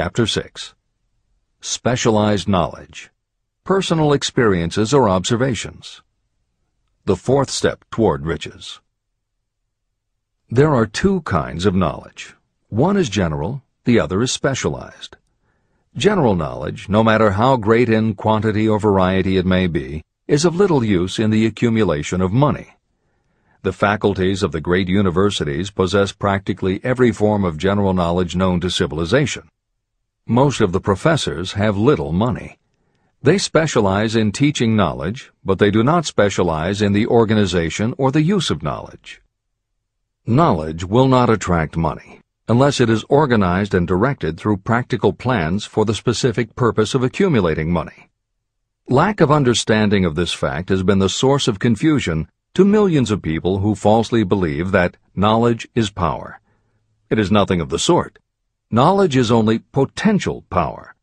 Chapter 6 Specialized Knowledge Personal Experiences or Observations The fourth step toward riches. There are two kinds of knowledge. One is general, the other is specialized. General knowledge, no matter how great in quantity or variety it may be, is of little use in the accumulation of money. The faculties of the great universities possess practically every form of general knowledge known to civilization. Most of the professors have little money. They specialize in teaching knowledge, but they do not specialize in the organization or the use of knowledge. Knowledge will not attract money unless it is organized and directed through practical plans for the specific purpose of accumulating money. Lack of understanding of this fact has been the source of confusion to millions of people who falsely believe that knowledge is power. It is nothing of the sort. Knowledge is only potential power.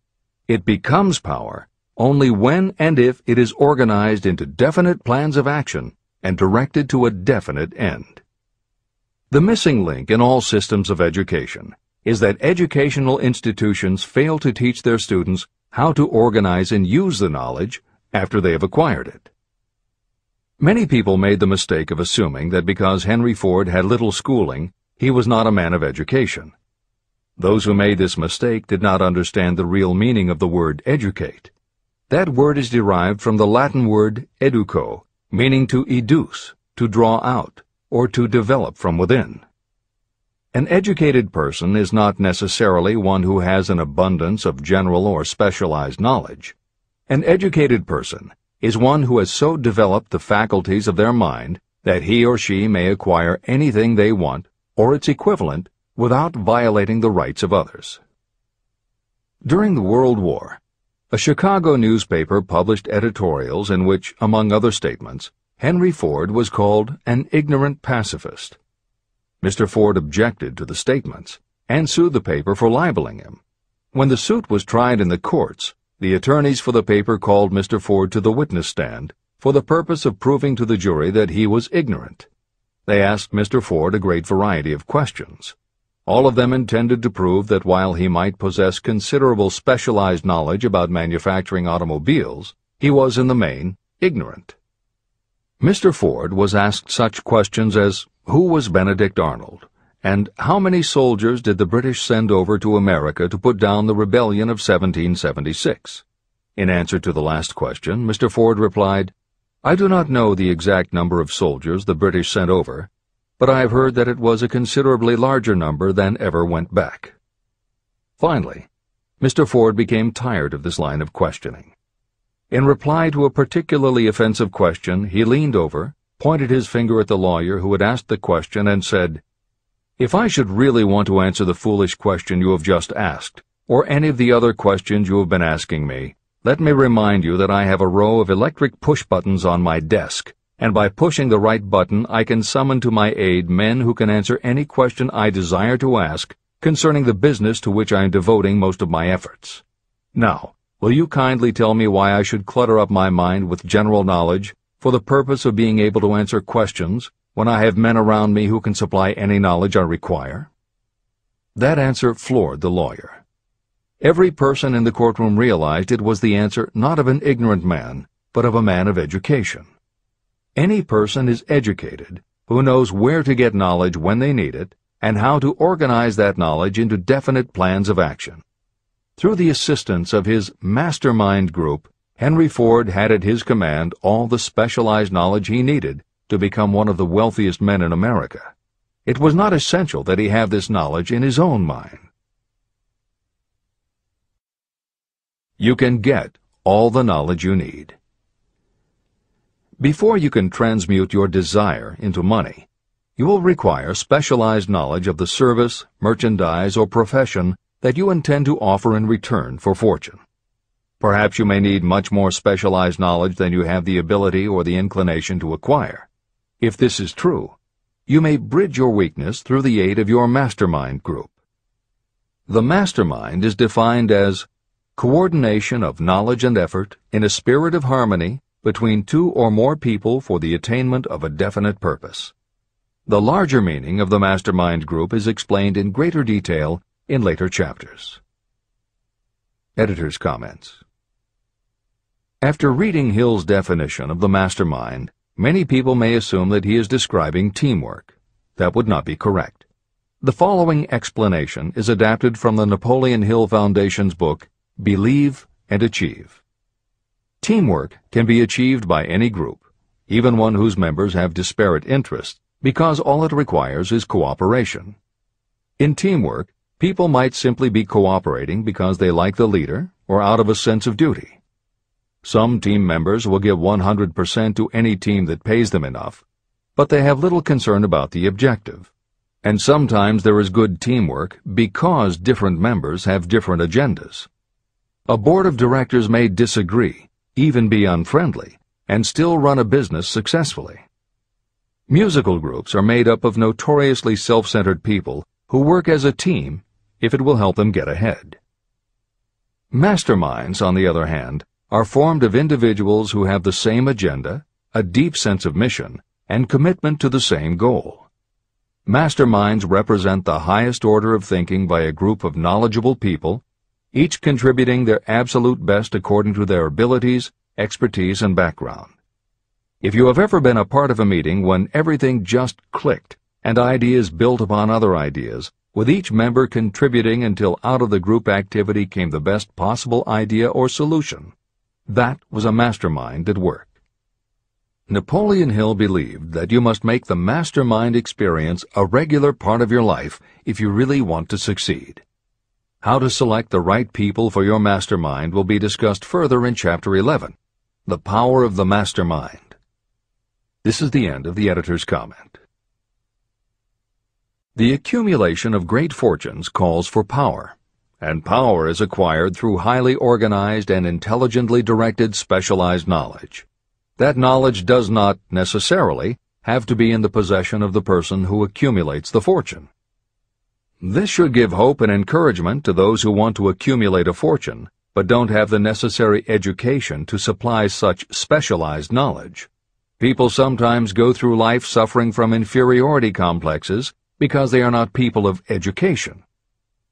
It becomes power only when and if it is organized into definite plans of action and directed to a definite end. The missing link in all systems of education is that educational institutions fail to teach their students how to organize and use the knowledge after they have acquired it. Many people made the mistake of assuming that because Henry Ford had little schooling, he was not a man of education. Those who made this mistake did not understand the real meaning of the word educate. That word is derived from the Latin word educo, meaning to educe, to draw out, or to develop from within. An educated person is not necessarily one who has an abundance of general or specialized knowledge. An educated person is one who has so developed the faculties of their mind that he or she may acquire anything they want or its equivalent without violating the rights of others. During the World War, a Chicago newspaper published editorials in which, among other statements, Henry Ford was called an ignorant pacifist. Mr. Ford objected to the statements and sued the paper for libeling him. When the suit was tried in the courts, the attorneys for the paper called Mr. Ford to the witness stand for the purpose of proving to the jury that he was ignorant. They asked Mr. Ford a great variety of questions. All of them intended to prove that while he might possess considerable specialized knowledge about manufacturing automobiles, he was in the main ignorant. Mr. Ford was asked such questions as, Who was Benedict Arnold? And how many soldiers did the British send over to America to put down the rebellion of 1776? In answer to the last question, Mr. Ford replied, I do not know the exact number of soldiers the British sent over, but I have heard that it was a considerably larger number than ever went back. Finally, Mr. Ford became tired of this line of questioning. In reply to a particularly offensive question, he leaned over, pointed his finger at the lawyer who had asked the question, and said, If I should really want to answer the foolish question you have just asked, or any of the other questions you have been asking me, let me remind you that I have a row of electric push buttons on my desk, and by pushing the right button I can summon to my aid men who can answer any question I desire to ask concerning the business to which I am devoting most of my efforts. Now, Will you kindly tell me why I should clutter up my mind with general knowledge for the purpose of being able to answer questions when I have men around me who can supply any knowledge I require? That answer floored the lawyer. Every person in the courtroom realized it was the answer not of an ignorant man, but of a man of education. Any person is educated who knows where to get knowledge when they need it and how to organize that knowledge into definite plans of action. Through the assistance of his mastermind group, Henry Ford had at his command all the specialized knowledge he needed to become one of the wealthiest men in America. It was not essential that he have this knowledge in his own mind. You can get all the knowledge you need. Before you can transmute your desire into money, you will require specialized knowledge of the service, merchandise, or profession that you intend to offer in return for fortune. Perhaps you may need much more specialized knowledge than you have the ability or the inclination to acquire. If this is true, you may bridge your weakness through the aid of your mastermind group. The mastermind is defined as coordination of knowledge and effort in a spirit of harmony between two or more people for the attainment of a definite purpose. The larger meaning of the mastermind group is explained in greater detail in later chapters. Editor's comments. After reading Hill's definition of the mastermind, many people may assume that he is describing teamwork. That would not be correct. The following explanation is adapted from the Napoleon Hill Foundation's book, Believe and Achieve. Teamwork can be achieved by any group, even one whose members have disparate interests, because all it requires is cooperation. In teamwork, people might simply be cooperating because they like the leader or out of a sense of duty. Some team members will give 100% to any team that pays them enough, but they have little concern about the objective. And sometimes there is good teamwork because different members have different agendas. A board of directors may disagree, even be unfriendly, and still run a business successfully. Musical groups are made up of notoriously self-centered people who work as a team if it will help them get ahead. Masterminds, on the other hand, are formed of individuals who have the same agenda, a deep sense of mission, and commitment to the same goal. Masterminds represent the highest order of thinking by a group of knowledgeable people each contributing their absolute best according to their abilities, expertise, and background. If you have ever been a part of a meeting when everything just clicked and ideas built upon other ideas, with each member contributing until out of the group activity came the best possible idea or solution, that was a mastermind at work. Napoleon Hill believed that you must make the mastermind experience a regular part of your life if you really want to succeed. How to select the right people for your mastermind will be discussed further in Chapter 11, The Power of the Mastermind. This is the end of the editor's comment. The accumulation of great fortunes calls for power, and power is acquired through highly organized and intelligently directed specialized knowledge. That knowledge does not, necessarily, have to be in the possession of the person who accumulates the fortune. This should give hope and encouragement to those who want to accumulate a fortune, but don't have the necessary education to supply such specialized knowledge. People sometimes go through life suffering from inferiority complexes because they are not people of education.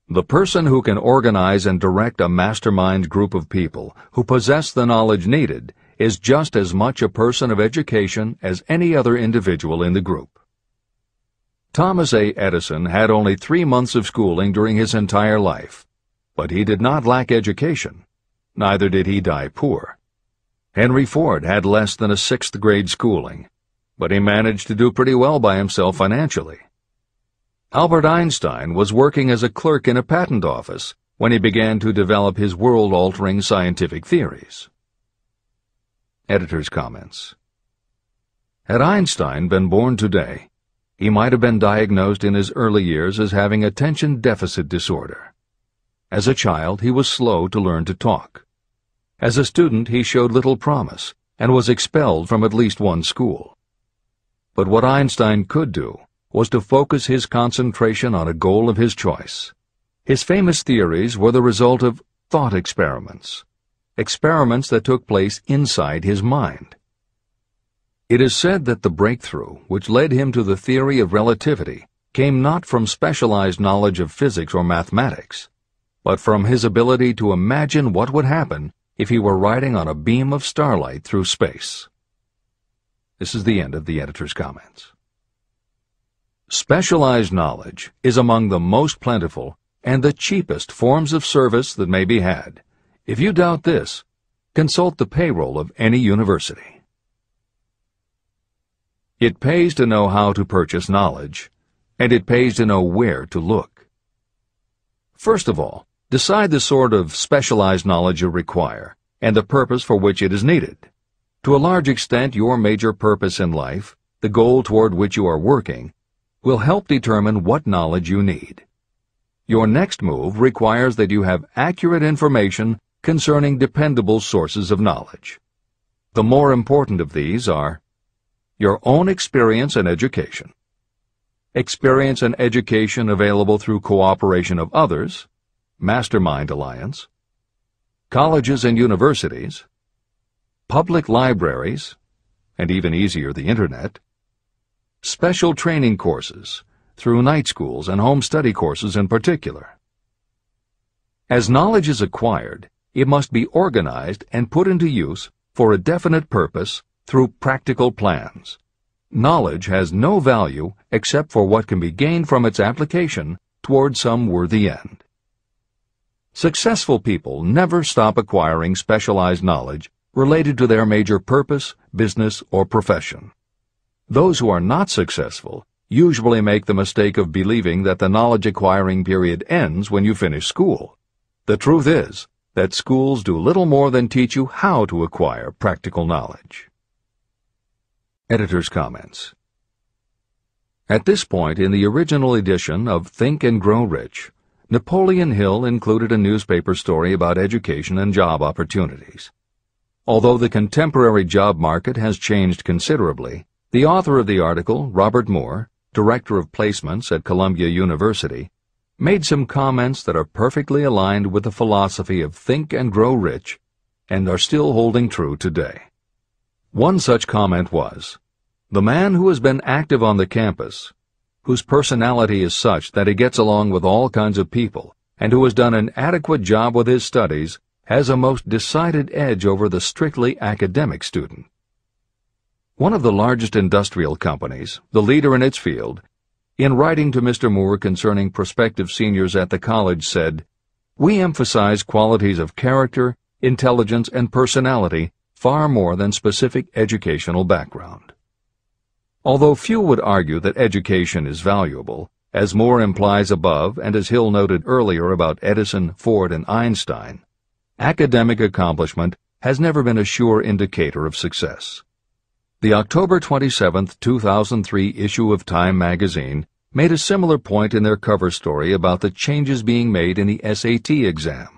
The person who can organize and direct a mastermind group of people who possess the knowledge needed is just as much a person of education as any other individual in the group. Thomas A. Edison had only three months of schooling during his entire life, but he did not lack education. Neither did he die poor. Henry Ford had less than a sixth grade schooling, but he managed to do pretty well by himself financially. Albert Einstein was working as a clerk in a patent office when he began to develop his world-altering scientific theories. Editor's comments. Had Einstein been born today, he might have been diagnosed in his early years as having attention deficit disorder. As a child, he was slow to learn to talk. As a student, he showed little promise and was expelled from at least one school. But what Einstein could do was to focus his concentration on a goal of his choice. His famous theories were the result of thought experiments, experiments that took place inside his mind. It is said that the breakthrough, which led him to the theory of relativity, came not from specialized knowledge of physics or mathematics, but from his ability to imagine what would happen if he were riding on a beam of starlight through space. This is the end of the editor's comments. Specialized knowledge is among the most plentiful and the cheapest forms of service that may be had. If you doubt this, consult the payroll of any university. It pays to know how to purchase knowledge, and it pays to know where to look. First of all, decide the sort of specialized knowledge you require and the purpose for which it is needed. To a large extent, your major purpose in life, the goal toward which you are working, will help determine what knowledge you need. Your next move requires that you have accurate information concerning dependable sources of knowledge. The more important of these are your own experience and education. Experience and education available through cooperation of others, Mastermind Alliance, colleges and universities, public libraries, and even easier the Internet, special training courses through night schools and home study courses in particular. As knowledge is acquired, it must be organized and put into use for a definite purpose through practical plans. Knowledge has no value except for what can be gained from its application toward some worthy end. Successful people never stop acquiring specialized knowledge related to their major purpose, business, or profession. Those who are not successful usually make the mistake of believing that the knowledge acquiring period ends when you finish school. The truth is that schools do little more than teach you how to acquire practical knowledge. Editor's comments. At this point in the original edition of Think and Grow Rich, Napoleon Hill included a newspaper story about education and job opportunities. Although the contemporary job market has changed considerably, the author of the article, Robert Moore, Director of Placements at Columbia University, made some comments that are perfectly aligned with the philosophy of Think and Grow Rich and are still holding true today. One such comment was, The man who has been active on the campus, whose personality is such that he gets along with all kinds of people, and who has done an adequate job with his studies, has a most decided edge over the strictly academic student. One of the largest industrial companies, the leader in its field, in writing to Mr. Moore concerning prospective seniors at the college said, We emphasize qualities of character, intelligence, and personality far more than specific educational background. Although few would argue that education is valuable, as Moore implies above and as Hill noted earlier about Edison, Ford, and Einstein, academic accomplishment has never been a sure indicator of success. The October 27, 2003 issue of Time magazine made a similar point in their cover story about the changes being made in the SAT exam.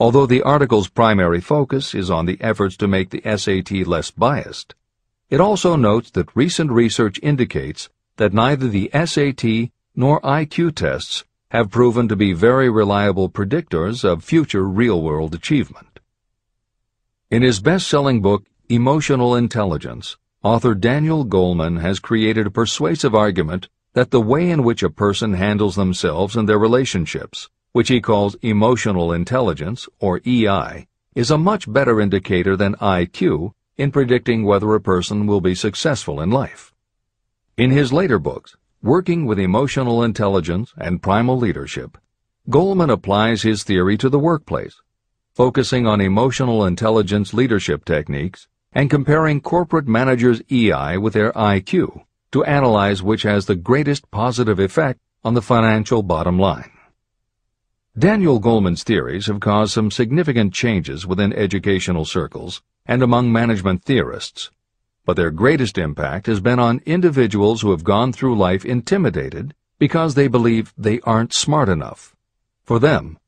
Although the article's primary focus is on the efforts to make the SAT less biased, it also notes that recent research indicates that neither the SAT nor IQ tests have proven to be very reliable predictors of future real-world achievement. In his best-selling book, Emotional Intelligence, author Daniel Goleman has created a persuasive argument that the way in which a person handles themselves and their relationships, which he calls emotional intelligence, or EI, is a much better indicator than IQ in predicting whether a person will be successful in life. In his later books, Working with Emotional Intelligence and Primal Leadership, Goleman applies his theory to the workplace, focusing on emotional intelligence leadership techniques and comparing corporate managers' EI with their IQ to analyze which has the greatest positive effect on the financial bottom line. Daniel Goleman's theories have caused some significant changes within educational circles and among management theorists, but their greatest impact has been on individuals who have gone through life intimidated because they believe they aren't smart enough. For them,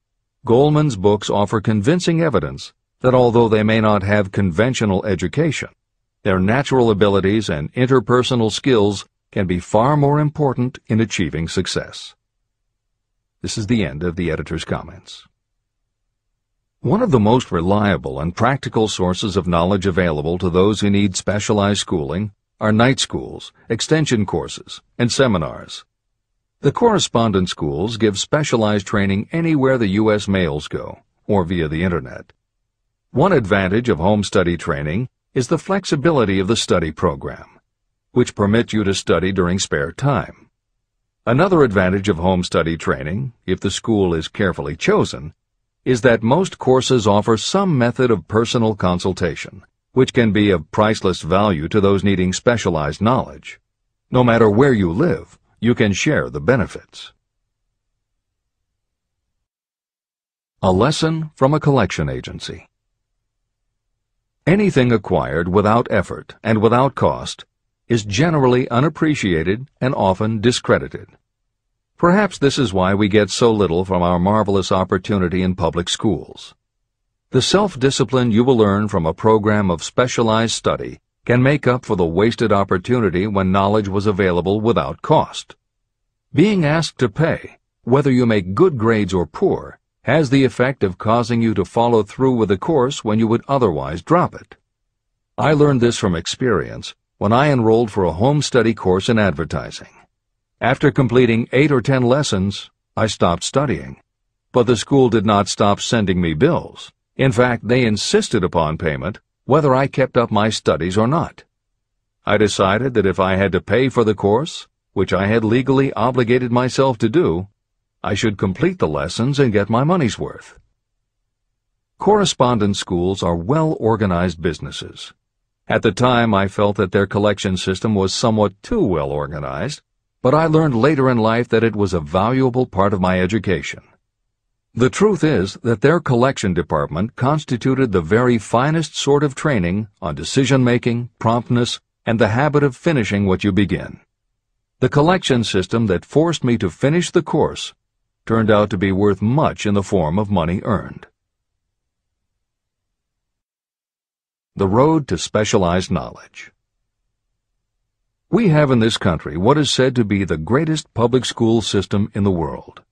Goleman's books offer convincing evidence that although they may not have conventional education, their natural abilities and interpersonal skills can be far more important in achieving success. This is the end of the editor's comments. One of the most reliable and practical sources of knowledge available to those who need specialized schooling are night schools, extension courses, and seminars. The correspondence schools give specialized training anywhere the U.S. mails go, or via the Internet. One advantage of home study training is the flexibility of the study program, which permits you to study during spare time. Another advantage of home study training, if the school is carefully chosen, is that most courses offer some method of personal consultation, which can be of priceless value to those needing specialized knowledge. No matter where you live, you can share the benefits. A lesson from a collection agency. Anything acquired without effort and without cost is generally unappreciated and often discredited. Perhaps this is why we get so little from our marvelous opportunity in public schools. The self-discipline you will learn from a program of specialized study can make up for the wasted opportunity when knowledge was available without cost. Being asked to pay, whether you make good grades or poor, has the effect of causing you to follow through with a course when you would otherwise drop it. I learned this from experience when I enrolled for a home study course in advertising. After completing eight or ten lessons, I stopped studying. But the school did not stop sending me bills. In fact, they insisted upon payment whether I kept up my studies or not. I decided that if I had to pay for the course, which I had legally obligated myself to do, I should complete the lessons and get my money's worth. Correspondence schools are well-organized businesses. At the time, I felt that their collection system was somewhat too well organized, but I learned later in life that it was a valuable part of my education. The truth is that their collection department constituted the very finest sort of training on decision-making, promptness, and the habit of finishing what you begin. The collection system that forced me to finish the course turned out to be worth much in the form of money earned. The Road to Specialized Knowledge We have in this country what is said to be the greatest public school system in the world.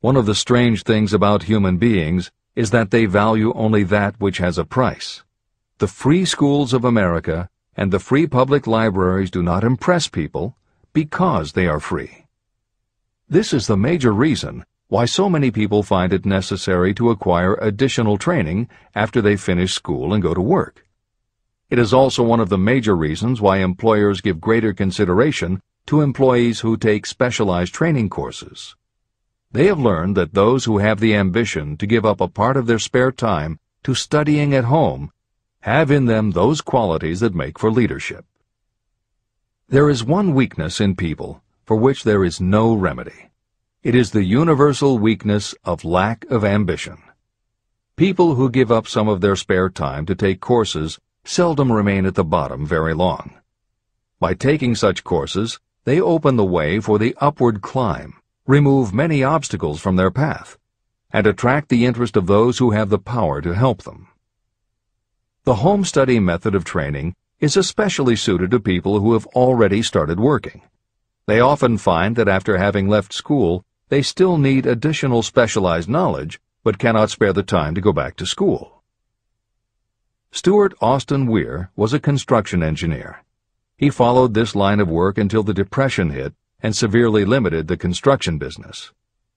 One of the strange things about human beings is that they value only that which has a price. The free schools of America and the free public libraries do not impress people because they are free. This is the major reason why so many people find it necessary to acquire additional training after they finish school and go to work. It is also one of the major reasons why employers give greater consideration to employees who take specialized training courses. They have learned that those who have the ambition to give up a part of their spare time to studying at home have in them those qualities that make for leadership. There is one weakness in people for which there is no remedy. It is the universal weakness of lack of ambition. People who give up some of their spare time to take courses seldom remain at the bottom very long. By taking such courses, they open the way for the upward climb, remove many obstacles from their path, and attract the interest of those who have the power to help them. The home study method of training is especially suited to people who have already started working. They often find that after having left school, they still need additional specialized knowledge, but cannot spare the time to go back to school. Stuart Austin Wier was a construction engineer. He followed this line of work until the Depression hit and severely limited the construction business.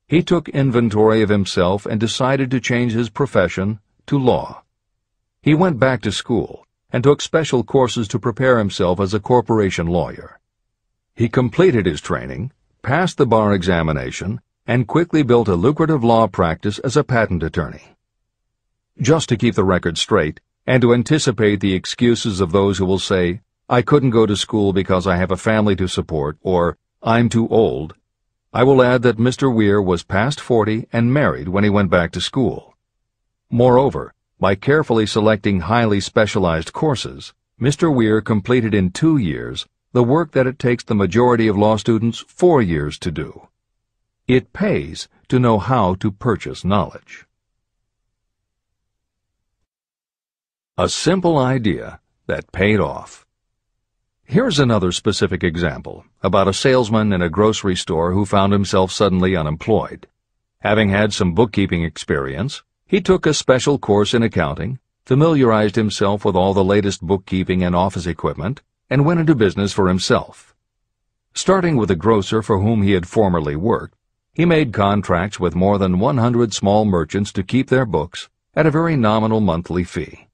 He took inventory of himself and decided to change his profession to law. He went back to school and took special courses to prepare himself as a corporation lawyer. He completed his training, passed the bar examination, and quickly built a lucrative law practice as a patent attorney. Just to keep the record straight, and to anticipate the excuses of those who will say, I couldn't go to school because I have a family to support, or I'm too old, I will add that Mr. Wier was past 40 and married when he went back to school. Moreover, by carefully selecting highly specialized courses, Mr. Wier completed in two years the work that it takes the majority of law students four years to do. It pays to know how to purchase knowledge. A simple idea that paid off. Here's another specific example about a salesman in a grocery store who found himself suddenly unemployed. Having had some bookkeeping experience, he took a special course in accounting, familiarized himself with all the latest bookkeeping and office equipment, and went into business for himself. Starting with a grocer for whom he had formerly worked, he made contracts with more than 100 small merchants to keep their books at a very nominal monthly fee.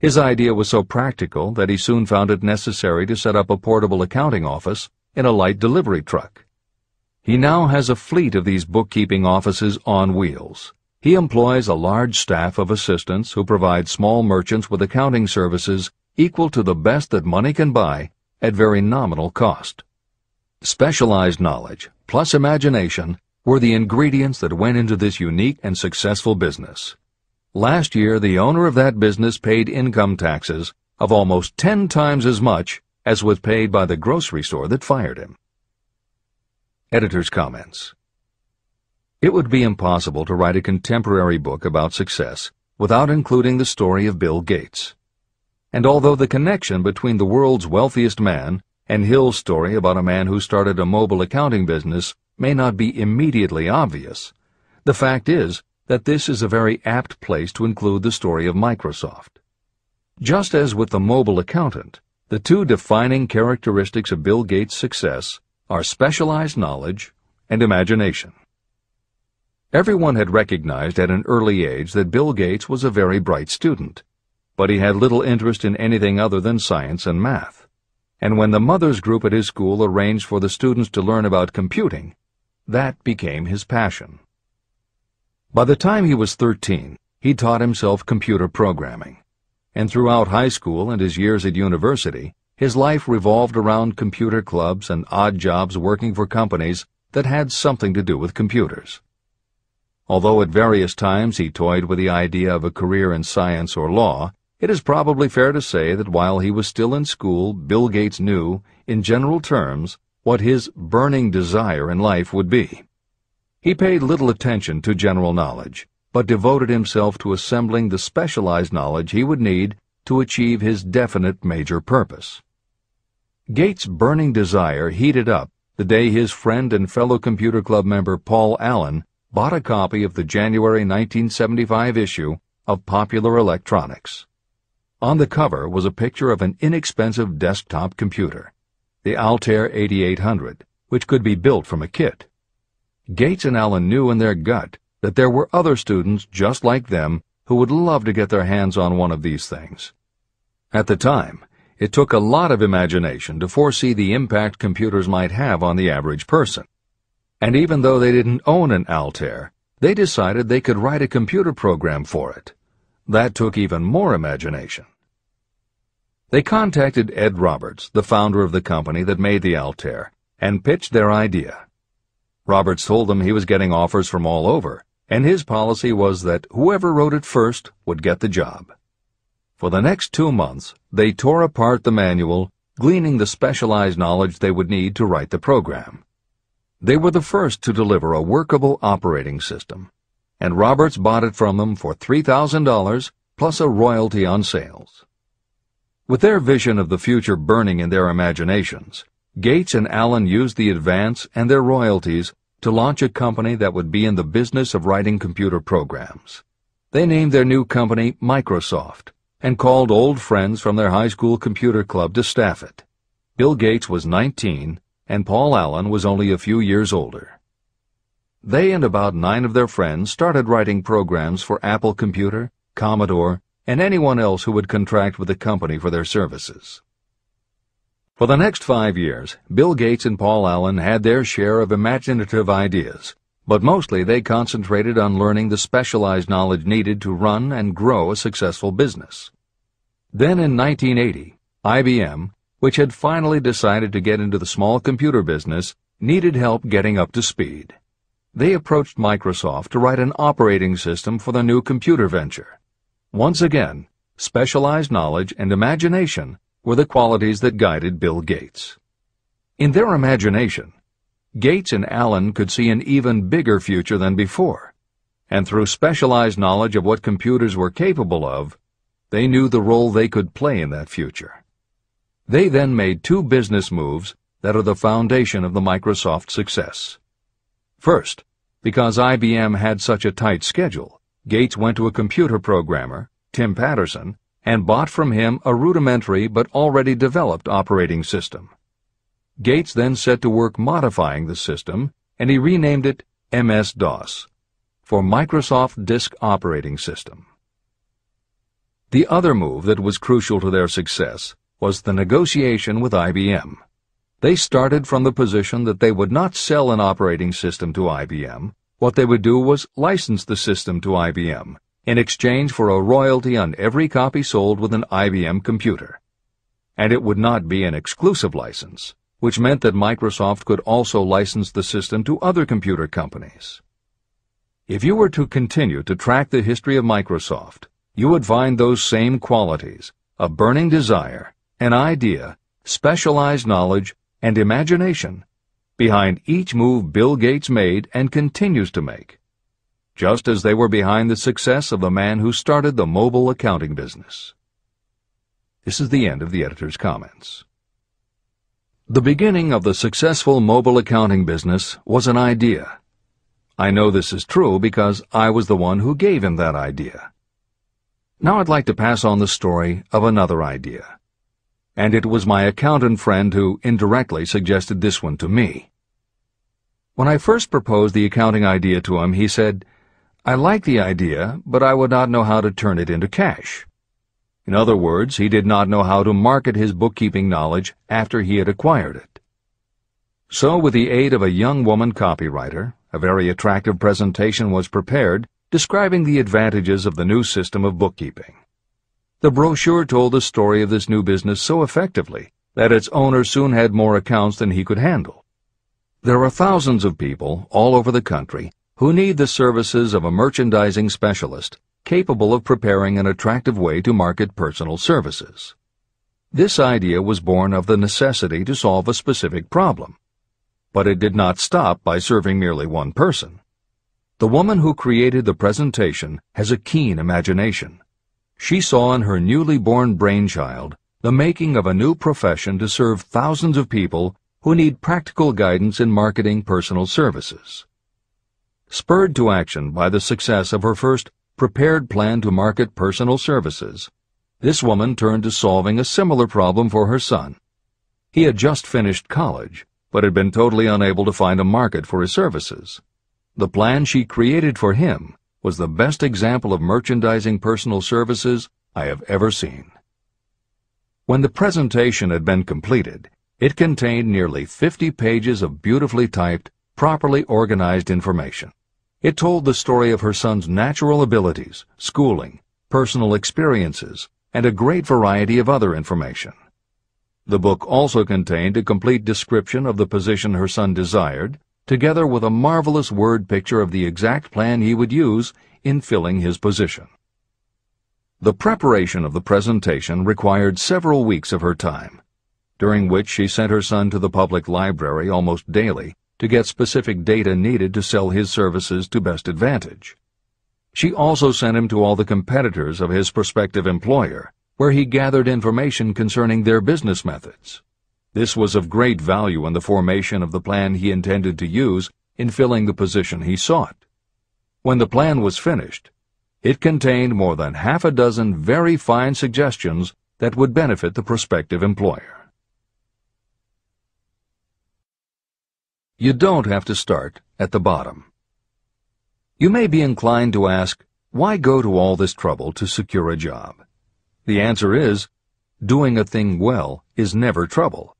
His idea was so practical that he soon found it necessary to set up a portable accounting office in a light delivery truck. He now has a fleet of these bookkeeping offices on wheels. He employs a large staff of assistants who provide small merchants with accounting services equal to the best that money can buy at very nominal cost. Specialized knowledge plus imagination were the ingredients that went into this unique and successful business. Last year, the owner of that business paid income taxes of almost 10 times as much as was paid by the grocery store that fired him. Editor's comments. It would be impossible to write a contemporary book about success without including the story of Bill Gates. And although the connection between the world's wealthiest man and Hill's story about a man who started a mobile accounting business may not be immediately obvious, the fact is that this is a very apt place to include the story of Microsoft. Just as with the mobile accountant, the two defining characteristics of Bill Gates' success are specialized knowledge and imagination. Everyone had recognized at an early age that Bill Gates was a very bright student, but he had little interest in anything other than science and math. And when the mothers group at his school arranged for the students to learn about computing, that became his passion. By the time he was 13, he taught himself computer programming. And throughout high school and his years at university, his life revolved around computer clubs and odd jobs working for companies that had something to do with computers. Although at various times he toyed with the idea of a career in science or law, it is probably fair to say that while he was still in school, Bill Gates knew, in general terms, what his burning desire in life would be. He paid little attention to general knowledge, but devoted himself to assembling the specialized knowledge he would need to achieve his definite major purpose. Gates' burning desire heated up the day his friend and fellow computer club member Paul Allen bought a copy of the January 1975 issue of Popular Electronics. On the cover was a picture of an inexpensive desktop computer, the Altair 8800, which could be built from a kit. Gates and Allen knew in their gut that there were other students just like them who would love to get their hands on one of these things. At the time, it took a lot of imagination to foresee the impact computers might have on the average person. And even though they didn't own an Altair, they decided they could write a computer program for it. That took even more imagination. They contacted Ed Roberts, the founder of the company that made the Altair, and pitched their idea. Roberts told them he was getting offers from all over, and his policy was that whoever wrote it first would get the job. For the next two months, they tore apart the manual, gleaning the specialized knowledge they would need to write the program. They were the first to deliver a workable operating system, and Roberts bought it from them for $3,000 plus a royalty on sales. With their vision of the future burning in their imaginations, Gates and Allen used the advance and their royalties to launch a company that would be in the business of writing computer programs. They named their new company Microsoft and called old friends from their high school computer club to staff it. Bill Gates was 19 and Paul Allen was only a few years older. They and about nine of their friends started writing programs for Apple Computer, Commodore, and anyone else who would contract with the company for their services. For the next five years, Bill Gates and Paul Allen had their share of imaginative ideas, but mostly they concentrated on learning the specialized knowledge needed to run and grow a successful business. Then in 1980, IBM, which had finally decided to get into the small computer business, needed help getting up to speed. They approached Microsoft to write an operating system for the new computer venture. Once again, specialized knowledge and imagination were the qualities that guided Bill Gates. In their imagination, Gates and Allen could see an even bigger future than before, and through specialized knowledge of what computers were capable of, they knew the role they could play in that future. They then made two business moves that are the foundation of the Microsoft success. First, because IBM had such a tight schedule, Gates went to a computer programmer, Tim Paterson, and bought from him a rudimentary but already developed operating system. Gates then set to work modifying the system, and he renamed it MS-DOS, for Microsoft Disk Operating System. The other move that was crucial to their success was the negotiation with IBM. They started from the position that they would not sell an operating system to IBM. What they would do was license the system to IBM in exchange for a royalty on every copy sold with an IBM computer. And it would not be an exclusive license, which meant that Microsoft could also license the system to other computer companies. If you were to continue to track the history of Microsoft, you would find those same qualities, a burning desire, an idea, specialized knowledge, and imagination behind each move Bill Gates made and continues to make, just as they were behind the success of the man who started the mobile accounting business. This is the end of the editor's comments. The beginning of the successful mobile accounting business was an idea. I know this is true because I was the one who gave him that idea. Now I'd like to pass on the story of another idea and it was my accountant friend who indirectly suggested this one to me. When I first proposed the accounting idea to him, he said, I like the idea, but I would not know how to turn it into cash. In other words, he did not know how to market his bookkeeping knowledge after he had acquired it. So, with the aid of a young woman copywriter, a very attractive presentation was prepared describing the advantages of the new system of bookkeeping. The brochure told the story of this new business so effectively that its owner soon had more accounts than he could handle. There are thousands of people all over the country who need the services of a merchandising specialist capable of preparing an attractive way to market personal services. This idea was born of the necessity to solve a specific problem. But it did not stop by serving merely one person. The woman who created the presentation has a keen imagination. She saw in her newly born brainchild the making of a new profession to serve thousands of people who need practical guidance in marketing personal services. Spurred to action by the success of her first prepared plan to market personal services, this woman turned to solving a similar problem for her son. He had just finished college, but had been totally unable to find a market for his services. The plan she created for him was the best example of merchandising personal services I have ever seen. When the presentation had been completed, it contained nearly 50 pages of beautifully typed, properly organized information. It told the story of her son's natural abilities, schooling, personal experiences, and a great variety of other information. The book also contained a complete description of the position her son desired, together with a marvelous word picture of the exact plan he would use in filling his position. The preparation of the presentation required several weeks of her time, during which she sent her son to the public library almost daily to get specific data needed to sell his services to best advantage. She also sent him to all the competitors of his prospective employer, where he gathered information concerning their business methods. This was of great value in the formation of the plan he intended to use in filling the position he sought. When the plan was finished, it contained more than half a dozen very fine suggestions that would benefit the prospective employer. You don't have to start at the bottom. You may be inclined to ask, why go to all this trouble to secure a job? The answer is, doing a thing well is never trouble.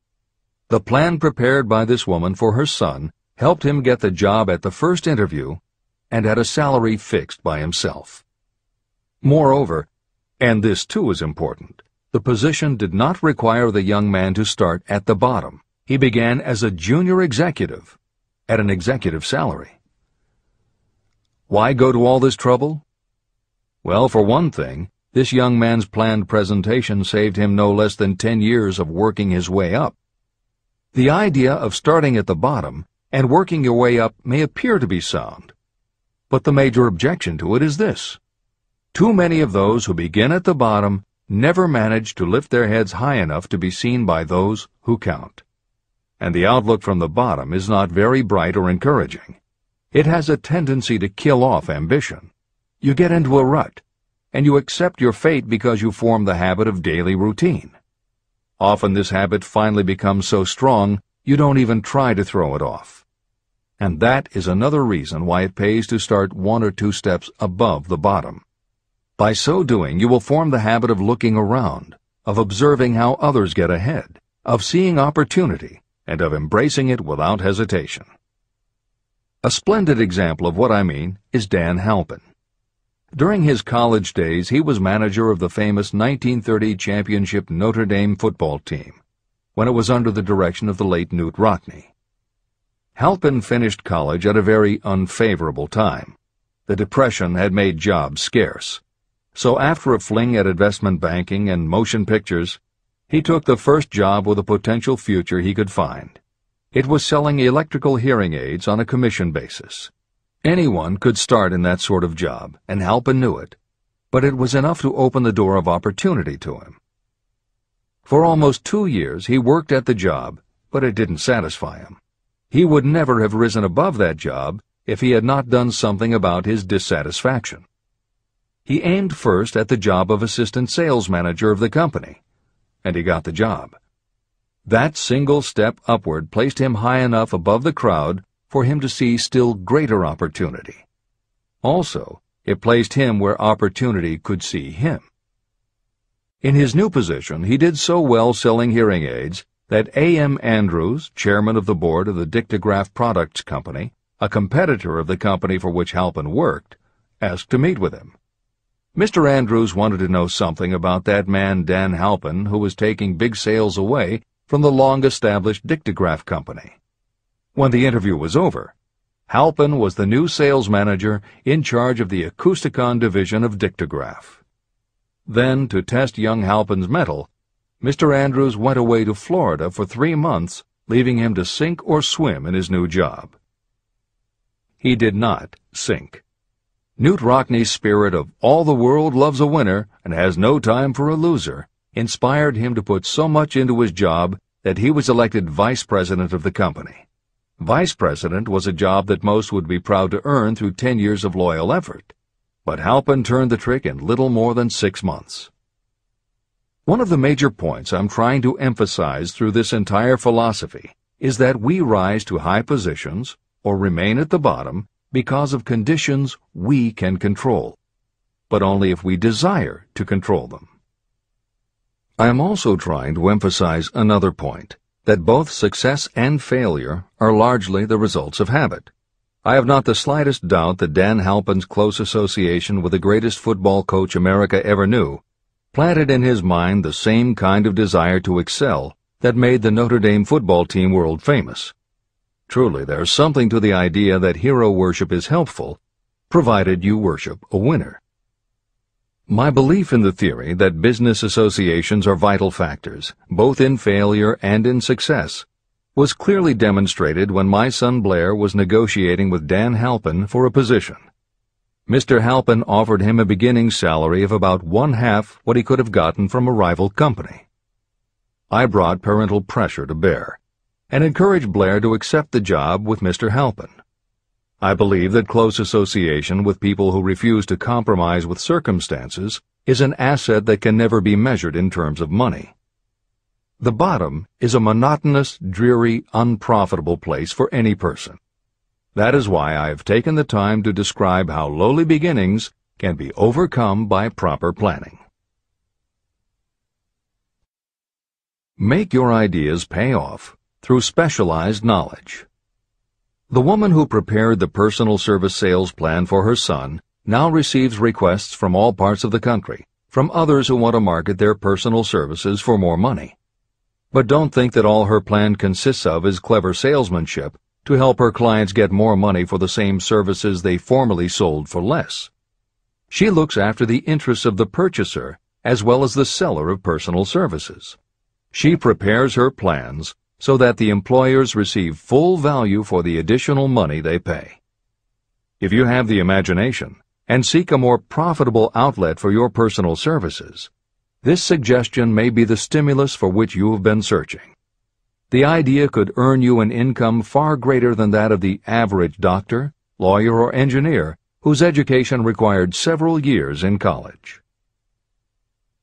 The plan prepared by this woman for her son helped him get the job at the first interview and at a salary fixed by himself. Moreover, and this too is important, the position did not require the young man to start at the bottom. He began as a junior executive at an executive salary. Why go to all this trouble? Well, for one thing, this young man's planned presentation saved him no less than ten years of working his way up. The idea of starting at the bottom and working your way up may appear to be sound, but the major objection to it is this. Too many of those who begin at the bottom never manage to lift their heads high enough to be seen by those who count. And the outlook from the bottom is not very bright or encouraging. It has a tendency to kill off ambition. You get into a rut, and you accept your fate because you form the habit of daily routine. Often this habit finally becomes so strong you don't even try to throw it off. And that is another reason why it pays to start one or two steps above the bottom. By so doing, you will form the habit of looking around, of observing how others get ahead, of seeing opportunity, and of embracing it without hesitation. A splendid example of what I mean is Dan Halpin. During his college days, he was manager of the famous 1930 championship Notre Dame football team, when it was under the direction of the late Knute Rockne. Halpin finished college at a very unfavorable time. The Depression had made jobs scarce. So after a fling at investment banking and motion pictures, he took the first job with a potential future he could find. It was selling electrical hearing aids on a commission basis. Anyone could start in that sort of job, and Halpin knew it, but it was enough to open the door of opportunity to him. For almost two years he worked at the job, but it didn't satisfy him. He would never have risen above that job if he had not done something about his dissatisfaction. He aimed first at the job of assistant sales manager of the company, and he got the job. That single step upward placed him high enough above the crowd for him to see still greater opportunity. Also, it placed him where opportunity could see him. In his new position, he did so well selling hearing aids that A.M. Andrews, chairman of the board of the Dictograph Products Company, a competitor of the company for which Halpin worked, asked to meet with him. Mr. Andrews wanted to know something about that man Dan Halpin who was taking big sales away from the long-established Dictograph Company. When the interview was over, Halpin was the new sales manager in charge of the Acousticon division of Dictograph. Then, to test young Halpin's mettle, Mr. Andrews went away to Florida for three months, leaving him to sink or swim in his new job. He did not sink. Knute Rockne's spirit of all the world loves a winner and has no time for a loser inspired him to put so much into his job that he was elected vice president of the company. Vice president was a job that most would be proud to earn through 10 years of loyal effort. But Halpin turned the trick in little more than six months. One of the major points I'm trying to emphasize through this entire philosophy is that we rise to high positions or remain at the bottom because of conditions we can control, but only if we desire to control them. I am also trying to emphasize another point that both success and failure are largely the results of habit. I have not the slightest doubt that Dan Halpin's close association with the greatest football coach America ever knew planted in his mind the same kind of desire to excel that made the Notre Dame football team world famous. Truly, there's something to the idea that hero worship is helpful, provided you worship a winner. My belief in the theory that business associations are vital factors, both in failure and in success, was clearly demonstrated when my son Blair was negotiating with Dan Halpin for a position. Mr. Halpin offered him a beginning salary of about one half what he could have gotten from a rival company. I brought parental pressure to bear, and encouraged Blair to accept the job with Mr. Halpin. I believe that close association with people who refuse to compromise with circumstances is an asset that can never be measured in terms of money. The bottom is a monotonous, dreary, unprofitable place for any person. That is why I have taken the time to describe how lowly beginnings can be overcome by proper planning. Make your ideas pay off through specialized knowledge. The woman who prepared the personal service sales plan for her son now receives requests from all parts of the country, from others who want to market their personal services for more money. But don't think that all her plan consists of is clever salesmanship to help her clients get more money for the same services they formerly sold for less. She looks after the interests of the purchaser as well as the seller of personal services. She prepares her plans so that the employers receive full value for the additional money they pay. If you have the imagination and seek a more profitable outlet for your personal services, this suggestion may be the stimulus for which you have been searching. The idea could earn you an income far greater than that of the average doctor, lawyer, or engineer whose education required several years in college.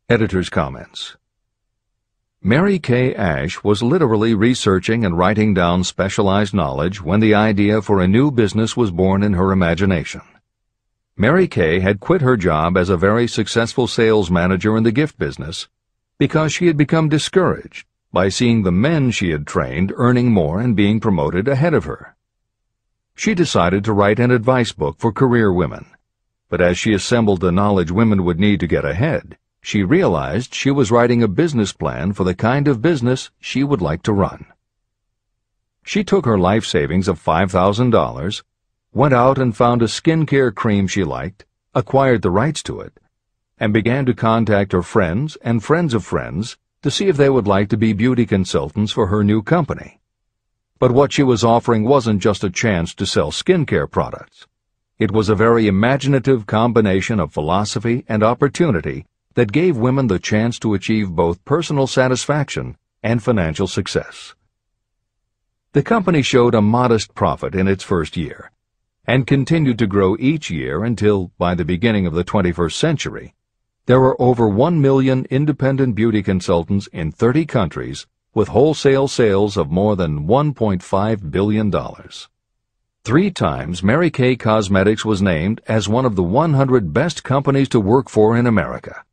Editor's Comments Mary Kay Ash was literally researching and writing down specialized knowledge when the idea for a new business was born in her imagination. Mary Kay had quit her job as a very successful sales manager in the gift business because she had become discouraged by seeing the men she had trained earning more and being promoted ahead of her. She decided to write an advice book for career women, but as she assembled the knowledge women would need to get ahead, she realized she was writing a business plan for the kind of business she would like to run. She took her life savings of $5,000, went out and found a skincare cream she liked, acquired the rights to it, and began to contact her friends and friends of friends to see if they would like to be beauty consultants for her new company. But what she was offering wasn't just a chance to sell skincare products. It was a very imaginative combination of philosophy and opportunity that gave women the chance to achieve both personal satisfaction and financial success. The company showed a modest profit in its first year and continued to grow each year until, by the beginning of the 21st century, there were over 1 million independent beauty consultants in 30 countries with wholesale sales of more than $1.5 billion. Three times Mary Kay Cosmetics was named as one of the 100 best companies to work for in America.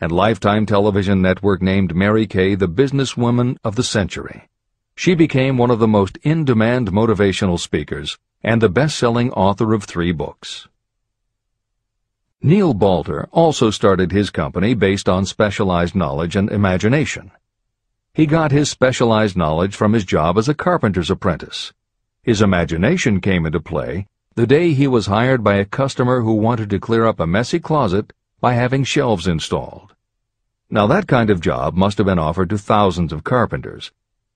And Lifetime Television Network named Mary Kay the businesswoman of the century. She became one of the most in-demand motivational speakers and the best-selling author of three books. Neil Balter also started his company based on specialized knowledge and imagination. He got his specialized knowledge from his job as a carpenter's apprentice. His imagination came into play the day he was hired by a customer who wanted to clear up a messy closet by having shelves installed. Now that kind of job must have been offered to thousands of carpenters,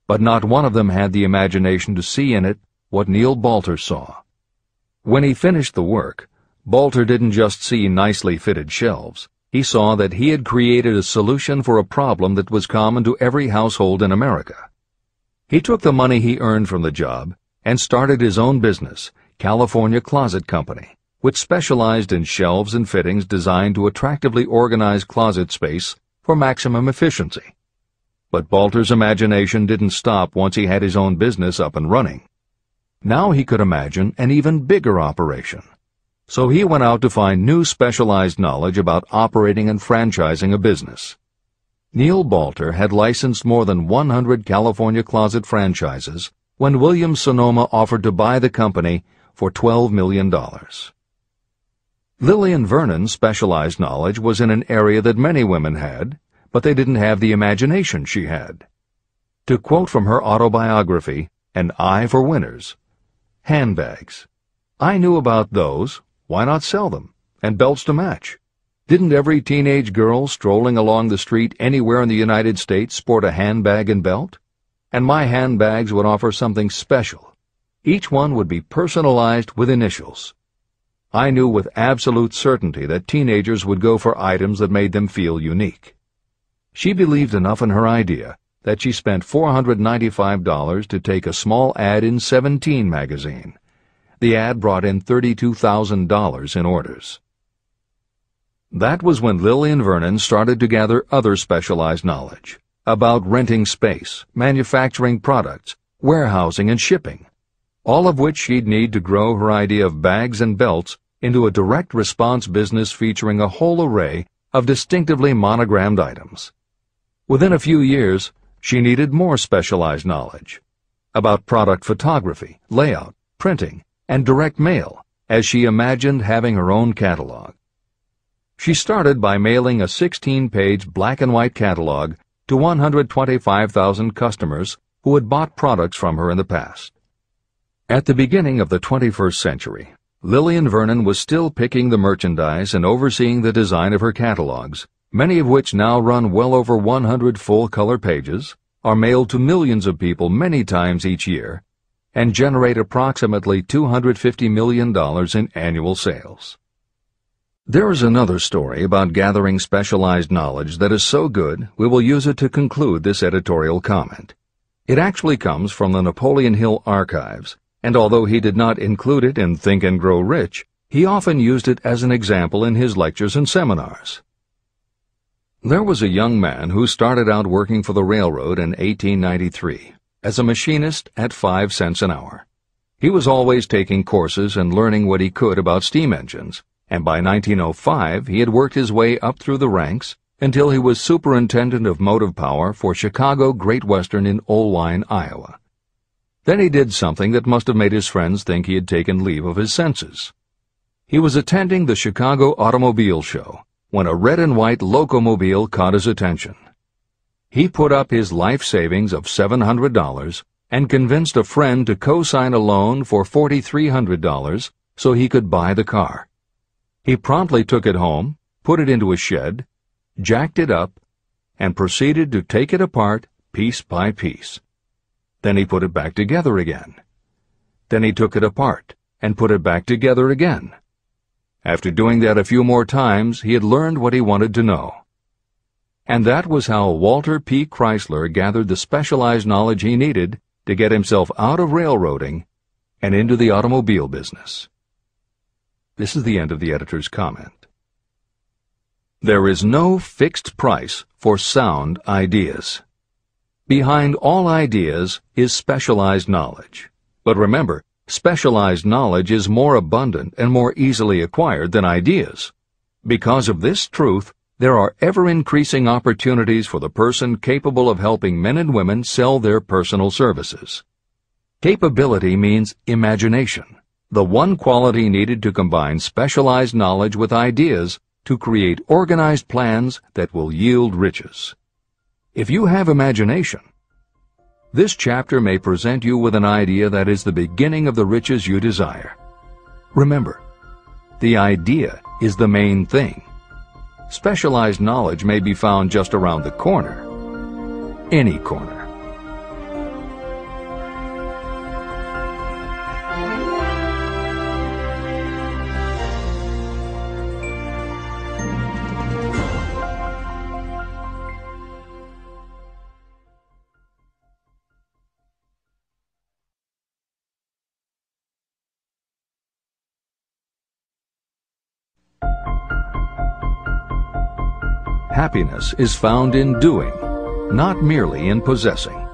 but not one of them had the imagination to see in it what Neil Balter saw. When he finished the work, Balter didn't just see nicely fitted shelves. He saw that he had created a solution for a problem that was common to every household in America. He took the money he earned from the job and started his own business, California Closet Company, which specialized in shelves and fittings designed to attractively organize closet space for maximum efficiency. But Balter's imagination didn't stop once he had his own business up and running. Now he could imagine an even bigger operation. So he went out to find new specialized knowledge about operating and franchising a business. Neil Balter had licensed more than 100 California Closet franchises when Williams-Sonoma offered to buy the company for $12 million. Lillian Vernon's specialized knowledge was in an area that many women had, but they didn't have the imagination she had. To quote from her autobiography, An Eye for Winners, handbags. I knew about those, why not sell them, and belts to match. Didn't every teenage girl strolling along the street anywhere in the United States sport a handbag and belt? And my handbags would offer something special. Each one would be personalized with initials. I knew with absolute certainty that teenagers would go for items that made them feel unique. She believed enough in her idea that she spent $495 to take a small ad in Seventeen magazine. The ad brought in $32,000 in orders. That was when Lillian Vernon started to gather other specialized knowledge about renting space, manufacturing products, warehousing, and shipping, all of which she'd need to grow her idea of bags and belts into a direct response business featuring a whole array of distinctively monogrammed items. Within a few years, she needed more specialized knowledge about product photography, layout, printing, and direct mail as she imagined having her own catalog. She started by mailing a 16-page black and white catalog to 125,000 customers who had bought products from her in the past. At the beginning of the 21st century, Lillian Vernon was still picking the merchandise and overseeing the design of her catalogs many of which now run well over 100 full-color pages, are mailed to millions of people many times each year, and generate approximately $250 million in annual sales. There is another story about gathering specialized knowledge that is so good we will use it to conclude this editorial comment. It actually comes from the Napoleon Hill archives, and although he did not include it in Think and Grow Rich, he often used it as an example in his lectures and seminars. There was a young man who started out working for the railroad in 1893 as a machinist at five cents an hour. He was always taking courses and learning what he could about steam engines, and by 1905 he had worked his way up through the ranks until he was superintendent of motive power for Chicago Great Western in Oelwein, Iowa. Then he did something that must have made his friends think he had taken leave of his senses. He was attending the Chicago Automobile Show when a red and white locomobile caught his attention. He put up his life savings of $700 and convinced a friend to co-sign a loan for $4,300 so he could buy the car. He promptly took it home, put it into a shed, jacked it up, and proceeded to take it apart piece by piece. Then he put it back together again. Then he took it apart and put it back together again. After doing that a few more times, he had learned what he wanted to know. And that was how Walter P. Chrysler gathered the specialized knowledge he needed to get himself out of railroading and into the automobile business. This is the end of the editor's comment. There is no fixed price for sound ideas. Behind all ideas is specialized knowledge. But remember, Specialized knowledge is more abundant and more easily acquired than ideas. Because of this truth, there are ever-increasing opportunities for the person capable of helping men and women sell their personal services. Capability means imagination, the one quality needed to combine specialized knowledge with ideas to create organized plans that will yield riches. If you have imagination, this chapter may present you with an idea that is the beginning of the riches you desire. Remember, the idea is the main thing. Specialized knowledge may be found just around the corner. Any corner. Happiness is found in doing, not merely in possessing.